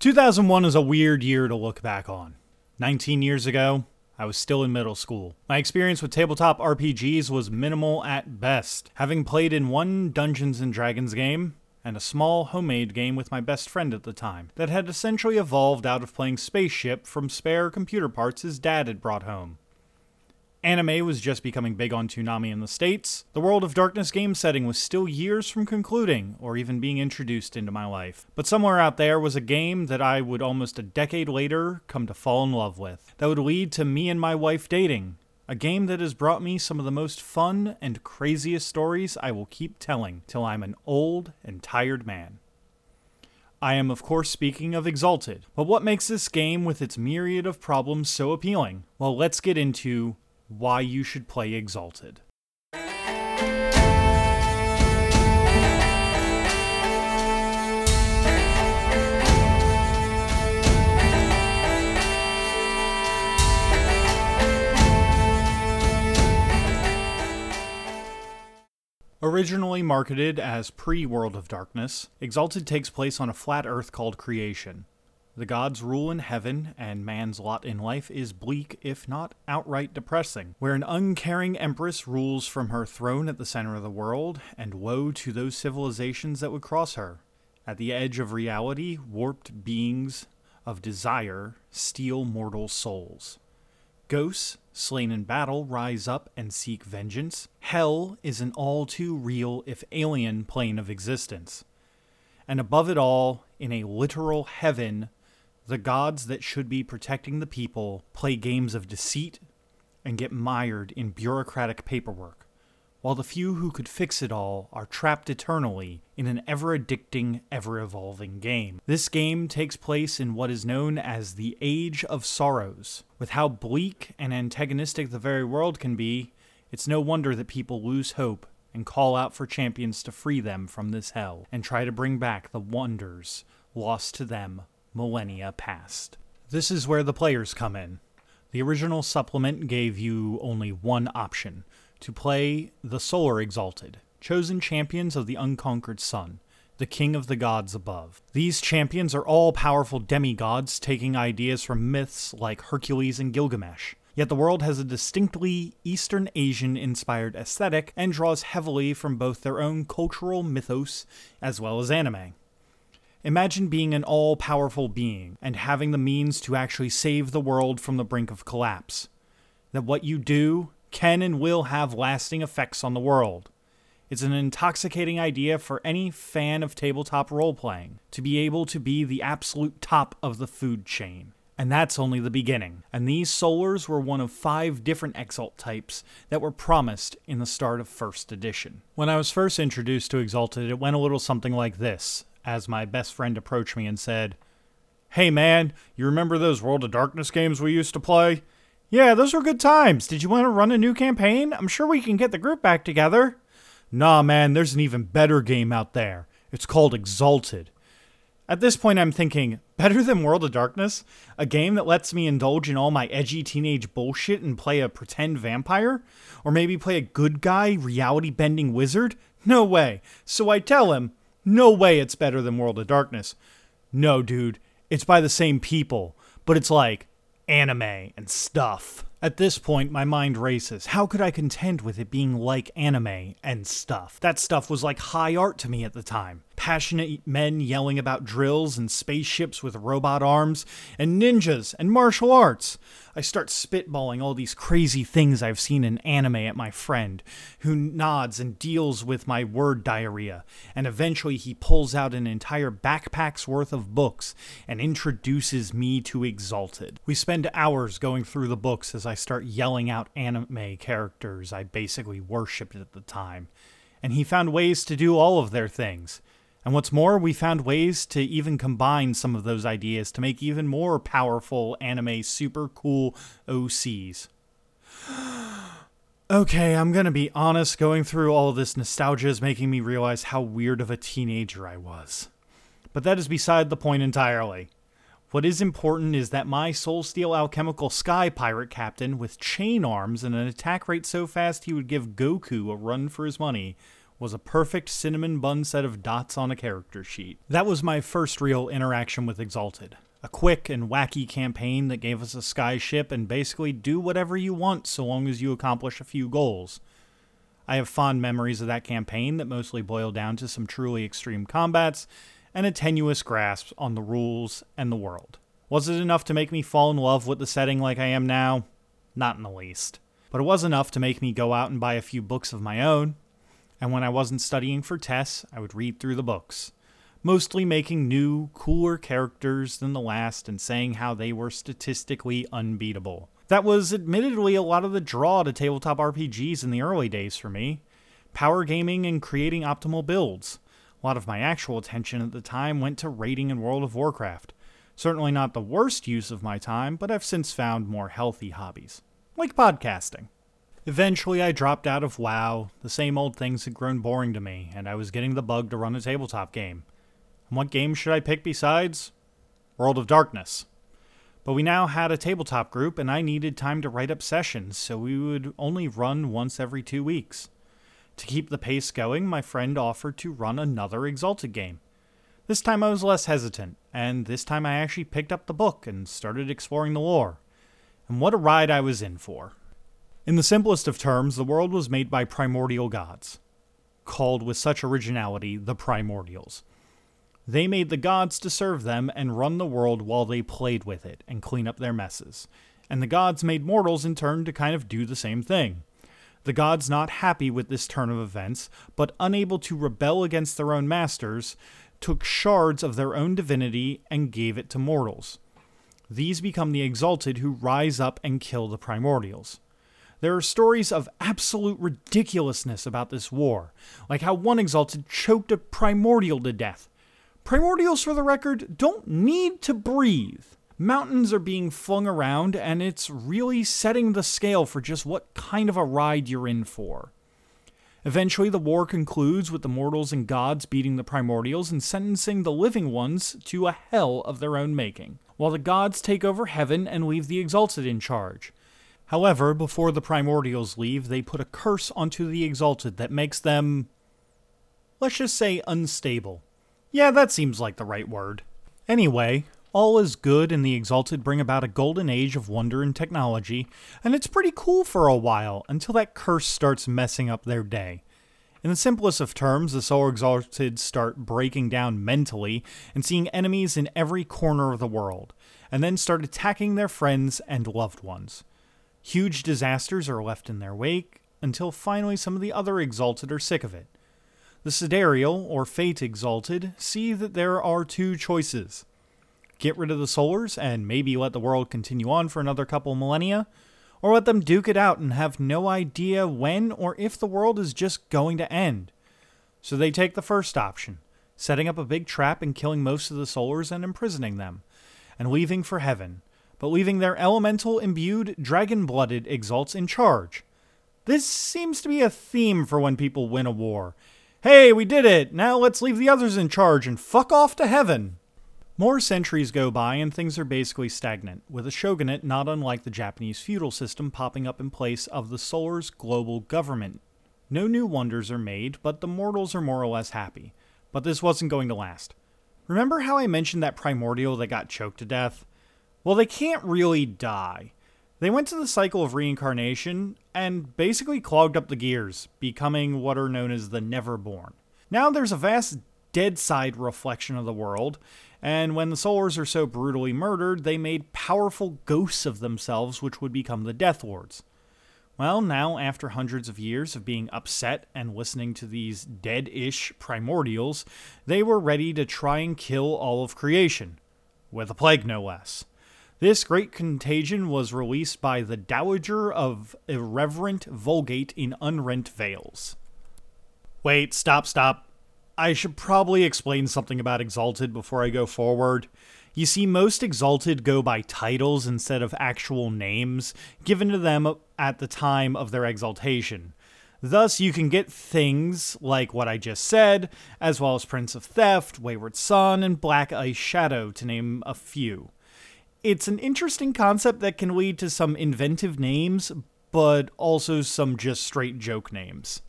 2001 is a weird year to look back on. 19 years ago, I was still in middle school. My experience with tabletop RPGs was minimal at best, having played in one Dungeons and Dragons game and a small homemade game with my best friend at the time that had essentially evolved out of playing Spaceship from spare computer parts his dad had brought home. Anime was just becoming big on Toonami in the States. The World of Darkness game setting was still years from concluding or even being introduced into my life. But somewhere out there was a game that I would almost a decade later come to fall in love with, that would lead to me and my wife dating. A game that has brought me some of the most fun and craziest stories I will keep telling till I'm an old and tired man. I am, of course, speaking of Exalted. But what makes this game with its myriad of problems so appealing? Well, let's get into why you should play Exalted. Originally marketed as pre World of Darkness, Exalted takes place on a flat Earth called Creation. The gods rule in heaven, and man's lot in life is bleak, if not outright depressing, where an uncaring empress rules from her throne at the center of the world, and woe to those civilizations that would cross her. At the edge of reality, warped beings of desire steal mortal souls. Ghosts, slain in battle, rise up and seek vengeance. Hell is an all too real, if alien, plane of existence. And above it all, in a literal heaven, the gods that should be protecting the people play games of deceit and get mired in bureaucratic paperwork, while the few who could fix it all are trapped eternally in an ever addicting, ever evolving game. This game takes place in what is known as the Age of Sorrows. With how bleak and antagonistic the very world can be, it's no wonder that people lose hope and call out for champions to free them from this hell and try to bring back the wonders lost to them millennia past. This is where the players come in. The original supplement gave you only one option to play the Solar Exalted, chosen champions of the unconquered sun, the king of the gods above. These champions are all powerful demigods taking ideas from myths like Hercules and Gilgamesh. Yet the world has a distinctly Eastern Asian inspired aesthetic and draws heavily from both their own cultural mythos as well as anime. Imagine being an all powerful being and having the means to actually save the world from the brink of collapse. That what you do can and will have lasting effects on the world. It's an intoxicating idea for any fan of tabletop role playing to be able to be the absolute top of the food chain. And that's only the beginning. And these solars were one of five different Exalt types that were promised in the start of first edition. When I was first introduced to Exalted, it went a little something like this as my best friend approached me and said, Hey man, you remember those World of Darkness games we used to play? Yeah, those were good times. Did you want to run a new campaign? I'm sure we can get the group back together. Nah, man, there's an even better game out there. It's called Exalted. At this point, I'm thinking, better than World of Darkness? A game that lets me indulge in all my edgy teenage bullshit and play a pretend vampire? Or maybe play a good guy, reality bending wizard? No way. So I tell him, no way it's better than World of Darkness. No, dude, it's by the same people, but it's like anime and stuff. At this point, my mind races. How could I contend with it being like anime and stuff? That stuff was like high art to me at the time passionate men yelling about drills and spaceships with robot arms, and ninjas and martial arts. I start spitballing all these crazy things I've seen in anime at my friend, who nods and deals with my word diarrhea, and eventually he pulls out an entire backpack's worth of books and introduces me to Exalted. We spend hours going through the books as I start yelling out anime characters I basically worshipped at the time. And he found ways to do all of their things. And what's more, we found ways to even combine some of those ideas to make even more powerful anime super cool OCs. okay, I'm gonna be honest, going through all this nostalgia is making me realize how weird of a teenager I was. But that is beside the point entirely. What is important is that my Soul Steel alchemical sky pirate captain with chain arms and an attack rate so fast he would give Goku a run for his money was a perfect cinnamon bun set of dots on a character sheet. That was my first real interaction with Exalted. A quick and wacky campaign that gave us a sky ship and basically do whatever you want so long as you accomplish a few goals. I have fond memories of that campaign that mostly boil down to some truly extreme combats and a tenuous grasp on the rules and the world. Was it enough to make me fall in love with the setting like I am now? Not in the least. But it was enough to make me go out and buy a few books of my own, and when I wasn't studying for tests, I would read through the books, mostly making new, cooler characters than the last and saying how they were statistically unbeatable. That was admittedly a lot of the draw to tabletop RPGs in the early days for me power gaming and creating optimal builds. A lot of my actual attention at the time went to raiding in World of Warcraft. Certainly not the worst use of my time, but I've since found more healthy hobbies, like podcasting. Eventually, I dropped out of WoW. The same old things had grown boring to me, and I was getting the bug to run a tabletop game. And what game should I pick besides? World of Darkness. But we now had a tabletop group, and I needed time to write up sessions, so we would only run once every two weeks. To keep the pace going, my friend offered to run another Exalted game. This time I was less hesitant, and this time I actually picked up the book and started exploring the lore. And what a ride I was in for. In the simplest of terms, the world was made by primordial gods, called with such originality the primordials. They made the gods to serve them and run the world while they played with it and clean up their messes. And the gods made mortals in turn to kind of do the same thing. The gods, not happy with this turn of events, but unable to rebel against their own masters, took shards of their own divinity and gave it to mortals. These become the exalted who rise up and kill the primordials. There are stories of absolute ridiculousness about this war, like how one exalted choked a primordial to death. Primordials, for the record, don't need to breathe. Mountains are being flung around, and it's really setting the scale for just what kind of a ride you're in for. Eventually, the war concludes with the mortals and gods beating the primordials and sentencing the living ones to a hell of their own making, while the gods take over heaven and leave the exalted in charge. However, before the primordials leave, they put a curse onto the exalted that makes them. let's just say unstable. Yeah, that seems like the right word. Anyway, all is good, and the Exalted bring about a golden age of wonder and technology, and it's pretty cool for a while until that curse starts messing up their day. In the simplest of terms, the Solar Exalted start breaking down mentally and seeing enemies in every corner of the world, and then start attacking their friends and loved ones. Huge disasters are left in their wake until finally some of the other Exalted are sick of it. The Sidereal, or Fate Exalted, see that there are two choices get rid of the Solars and maybe let the world continue on for another couple millennia, or let them duke it out and have no idea when or if the world is just going to end. So they take the first option, setting up a big trap and killing most of the Solars and imprisoning them, and leaving for heaven, but leaving their elemental imbued, dragon blooded exalts in charge. This seems to be a theme for when people win a war. Hey, we did it! Now let's leave the others in charge and fuck off to heaven! More centuries go by and things are basically stagnant, with a shogunate not unlike the Japanese feudal system popping up in place of the Solar's global government. No new wonders are made, but the mortals are more or less happy. But this wasn't going to last. Remember how I mentioned that primordial that got choked to death? Well, they can't really die. They went to the cycle of reincarnation and basically clogged up the gears, becoming what are known as the Neverborn. Now there's a vast dead side reflection of the world, and when the Solars are so brutally murdered, they made powerful ghosts of themselves, which would become the Death Lords. Well, now, after hundreds of years of being upset and listening to these dead ish primordials, they were ready to try and kill all of creation. With a plague, no less. This great contagion was released by the Dowager of Irreverent Vulgate in Unrent Veils. Wait, stop, stop. I should probably explain something about Exalted before I go forward. You see, most Exalted go by titles instead of actual names given to them at the time of their exaltation. Thus, you can get things like what I just said, as well as Prince of Theft, Wayward Sun, and Black Ice Shadow, to name a few it's an interesting concept that can lead to some inventive names, but also some just straight joke names.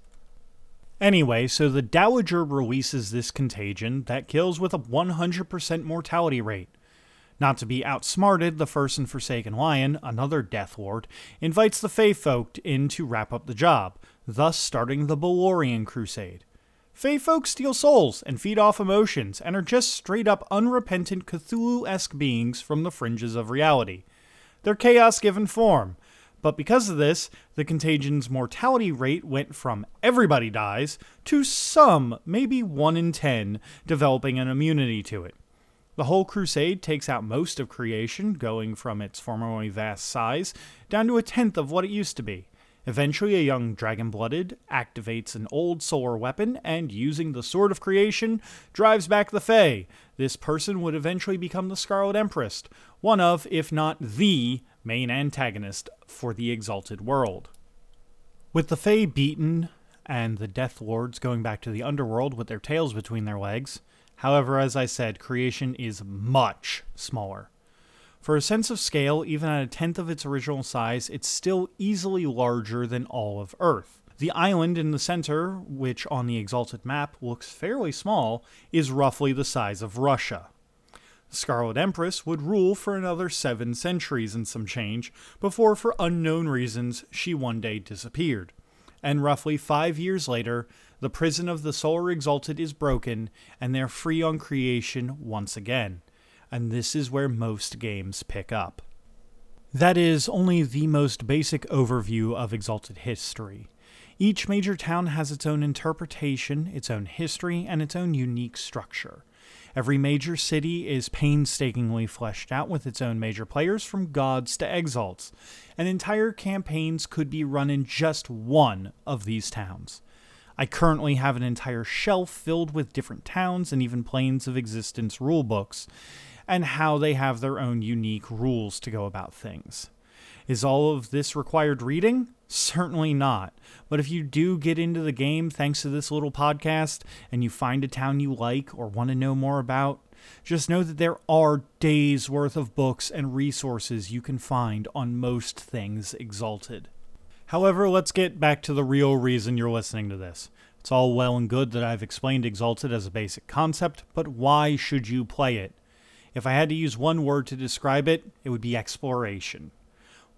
Anyway, so the Dowager releases this contagion that kills with a 100% mortality rate. Not to be outsmarted, the First and Forsaken Lion, another Death Lord, invites the Fey folk in to wrap up the job, thus starting the Balorian Crusade. Fey folk steal souls and feed off emotions and are just straight up unrepentant Cthulhu esque beings from the fringes of reality. They're chaos given form, but because of this, the contagion's mortality rate went from everybody dies to some, maybe 1 in 10, developing an immunity to it. The whole crusade takes out most of creation, going from its formerly vast size down to a tenth of what it used to be. Eventually, a young dragon blooded activates an old solar weapon and, using the Sword of Creation, drives back the Fae. This person would eventually become the Scarlet Empress, one of, if not the, main antagonist for the Exalted World. With the Fae beaten and the Death Lords going back to the underworld with their tails between their legs, However, as I said, creation is much smaller. For a sense of scale, even at a tenth of its original size, it's still easily larger than all of Earth. The island in the center, which on the Exalted map looks fairly small, is roughly the size of Russia. Scarlet Empress would rule for another seven centuries and some change before, for unknown reasons, she one day disappeared. And roughly five years later, the prison of the Solar Exalted is broken, and they're free on creation once again. And this is where most games pick up. That is only the most basic overview of Exalted history. Each major town has its own interpretation, its own history, and its own unique structure. Every major city is painstakingly fleshed out with its own major players from gods to exalts, and entire campaigns could be run in just one of these towns. I currently have an entire shelf filled with different towns and even planes of existence rulebooks, and how they have their own unique rules to go about things. Is all of this required reading? Certainly not. But if you do get into the game thanks to this little podcast and you find a town you like or want to know more about, just know that there are days worth of books and resources you can find on most things exalted. However, let's get back to the real reason you're listening to this. It's all well and good that I've explained Exalted as a basic concept, but why should you play it? If I had to use one word to describe it, it would be exploration.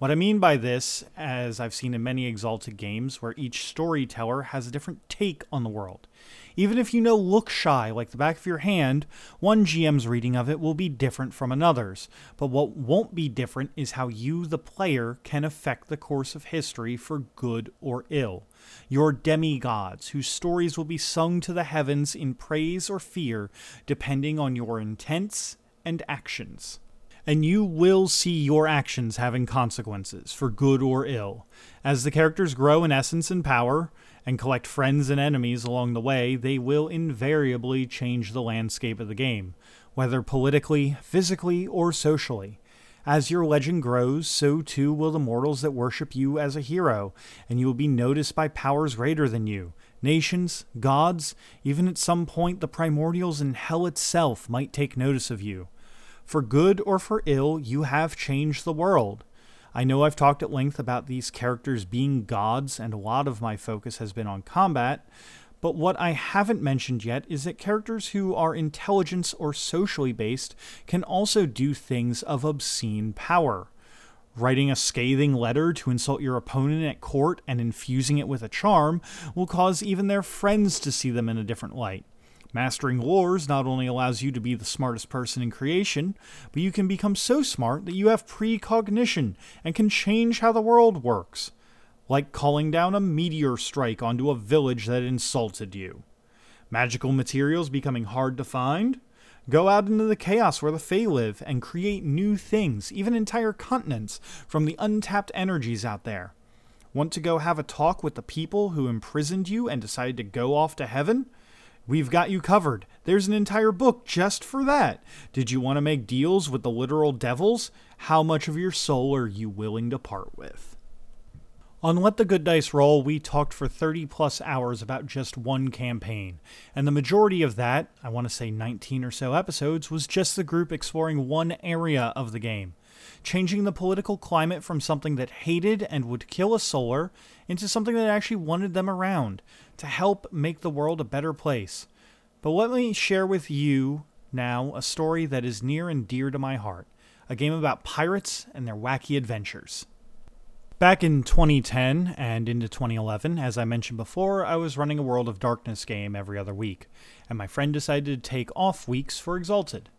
What I mean by this, as I've seen in many Exalted games, where each storyteller has a different take on the world. Even if you know Lookshy like the back of your hand, one GM's reading of it will be different from another's. But what won't be different is how you, the player, can affect the course of history for good or ill. Your demigods, whose stories will be sung to the heavens in praise or fear, depending on your intents and actions and you will see your actions having consequences, for good or ill. As the characters grow in essence and power, and collect friends and enemies along the way, they will invariably change the landscape of the game, whether politically, physically, or socially. As your legend grows, so too will the mortals that worship you as a hero, and you will be noticed by powers greater than you. Nations, gods, even at some point the primordials and hell itself might take notice of you. For good or for ill, you have changed the world. I know I've talked at length about these characters being gods, and a lot of my focus has been on combat, but what I haven't mentioned yet is that characters who are intelligence or socially based can also do things of obscene power. Writing a scathing letter to insult your opponent at court and infusing it with a charm will cause even their friends to see them in a different light. Mastering lores not only allows you to be the smartest person in creation, but you can become so smart that you have precognition and can change how the world works, like calling down a meteor strike onto a village that insulted you. Magical materials becoming hard to find? Go out into the chaos where the Fae live and create new things, even entire continents, from the untapped energies out there. Want to go have a talk with the people who imprisoned you and decided to go off to heaven? We've got you covered. There's an entire book just for that. Did you want to make deals with the literal devils? How much of your soul are you willing to part with? On Let the Good Dice Roll, we talked for 30 plus hours about just one campaign, and the majority of that, I want to say 19 or so episodes, was just the group exploring one area of the game. Changing the political climate from something that hated and would kill a solar into something that actually wanted them around to help make the world a better place. But let me share with you now a story that is near and dear to my heart a game about pirates and their wacky adventures. Back in 2010 and into 2011, as I mentioned before, I was running a World of Darkness game every other week, and my friend decided to take off weeks for Exalted.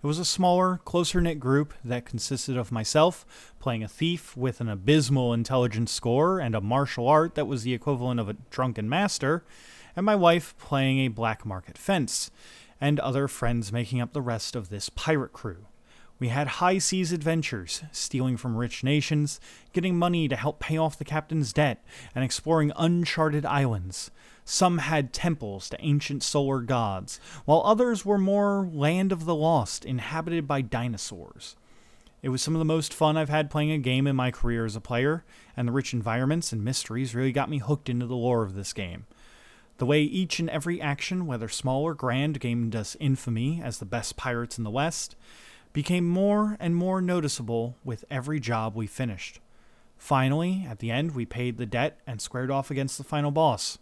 It was a smaller, closer knit group that consisted of myself playing a thief with an abysmal intelligence score and a martial art that was the equivalent of a drunken master, and my wife playing a black market fence, and other friends making up the rest of this pirate crew. We had high seas adventures, stealing from rich nations, getting money to help pay off the captain's debt, and exploring uncharted islands. Some had temples to ancient solar gods, while others were more land of the lost, inhabited by dinosaurs. It was some of the most fun I've had playing a game in my career as a player, and the rich environments and mysteries really got me hooked into the lore of this game. The way each and every action, whether small or grand, gained us infamy as the best pirates in the West, became more and more noticeable with every job we finished. Finally, at the end, we paid the debt and squared off against the final boss.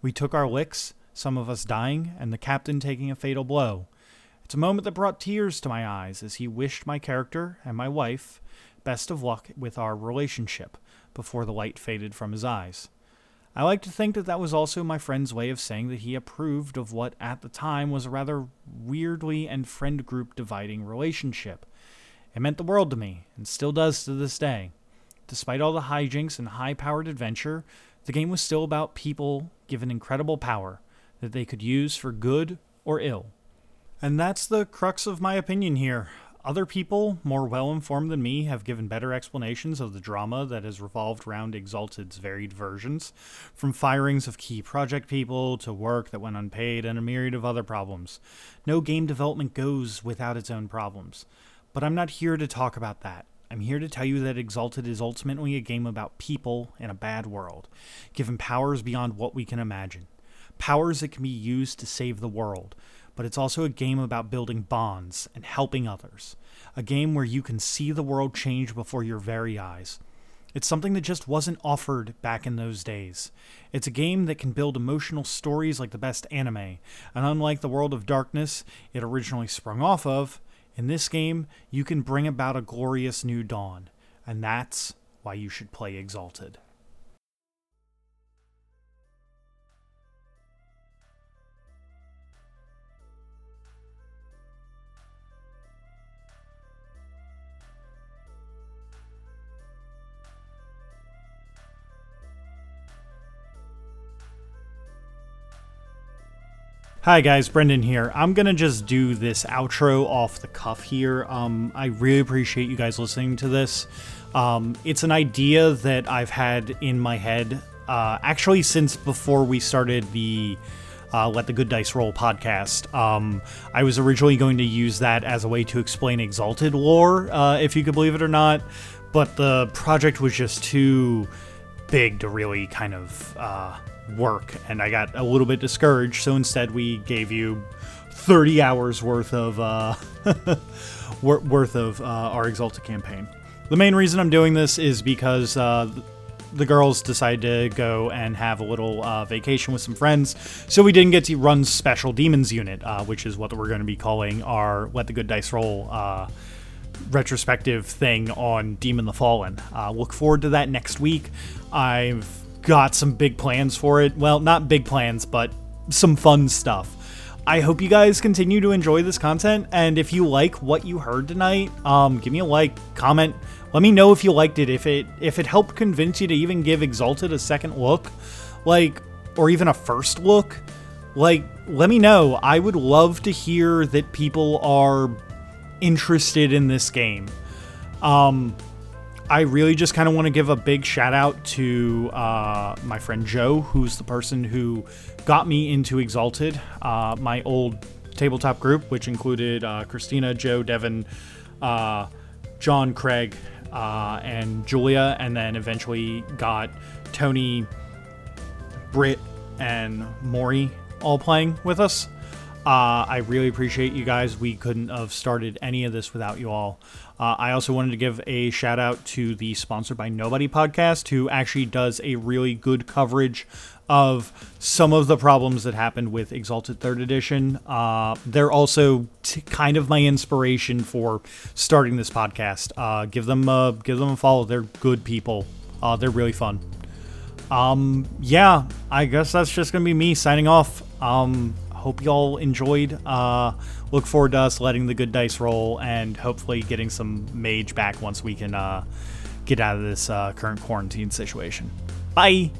We took our licks, some of us dying, and the captain taking a fatal blow. It's a moment that brought tears to my eyes as he wished my character and my wife best of luck with our relationship before the light faded from his eyes. I like to think that that was also my friend's way of saying that he approved of what at the time was a rather weirdly and friend group dividing relationship. It meant the world to me, and still does to this day. Despite all the hijinks and high powered adventure, the game was still about people given incredible power that they could use for good or ill. And that's the crux of my opinion here. Other people, more well informed than me, have given better explanations of the drama that has revolved around Exalted's varied versions, from firings of key project people to work that went unpaid and a myriad of other problems. No game development goes without its own problems. But I'm not here to talk about that. I'm here to tell you that Exalted is ultimately a game about people in a bad world, given powers beyond what we can imagine. Powers that can be used to save the world, but it's also a game about building bonds and helping others. A game where you can see the world change before your very eyes. It's something that just wasn't offered back in those days. It's a game that can build emotional stories like the best anime, and unlike the World of Darkness it originally sprung off of, in this game you can bring about a glorious new dawn, and that's why you should play Exalted. Hi guys, Brendan here. I'm gonna just do this outro off the cuff here. Um, I really appreciate you guys listening to this. Um, it's an idea that I've had in my head uh, actually since before we started the uh, Let the Good Dice Roll podcast. Um, I was originally going to use that as a way to explain Exalted lore, uh, if you could believe it or not, but the project was just too big to really kind of uh, work, and I got a little bit discouraged. So instead, we gave you 30 hours worth of uh, worth of uh, our Exalted campaign. The main reason I'm doing this is because uh, the girls decided to go and have a little uh, vacation with some friends, so we didn't get to run Special Demons Unit, uh, which is what we're going to be calling our Let the Good Dice Roll uh, retrospective thing on Demon the Fallen. Uh, look forward to that next week. I've got some big plans for it. Well, not big plans, but some fun stuff. I hope you guys continue to enjoy this content, and if you like what you heard tonight, um, give me a like, comment, let me know if you liked it. If it if it helped convince you to even give Exalted a second look, like, or even a first look, like, let me know. I would love to hear that people are interested in this game. Um, I really just kind of want to give a big shout out to uh, my friend Joe, who's the person who got me into Exalted, uh, my old tabletop group, which included uh, Christina, Joe, Devin, uh, John, Craig, uh, and Julia, and then eventually got Tony, Britt, and Maury all playing with us. Uh, I really appreciate you guys. We couldn't have started any of this without you all. Uh, I also wanted to give a shout out to the Sponsored by Nobody podcast, who actually does a really good coverage of some of the problems that happened with Exalted Third Edition. Uh, they're also t- kind of my inspiration for starting this podcast. Uh, give them a, give them a follow. They're good people. Uh, they're really fun. Um, yeah, I guess that's just gonna be me signing off. Um, hope y'all enjoyed. Uh, look forward to us letting the good dice roll and hopefully getting some mage back once we can uh, get out of this uh, current quarantine situation. Bye.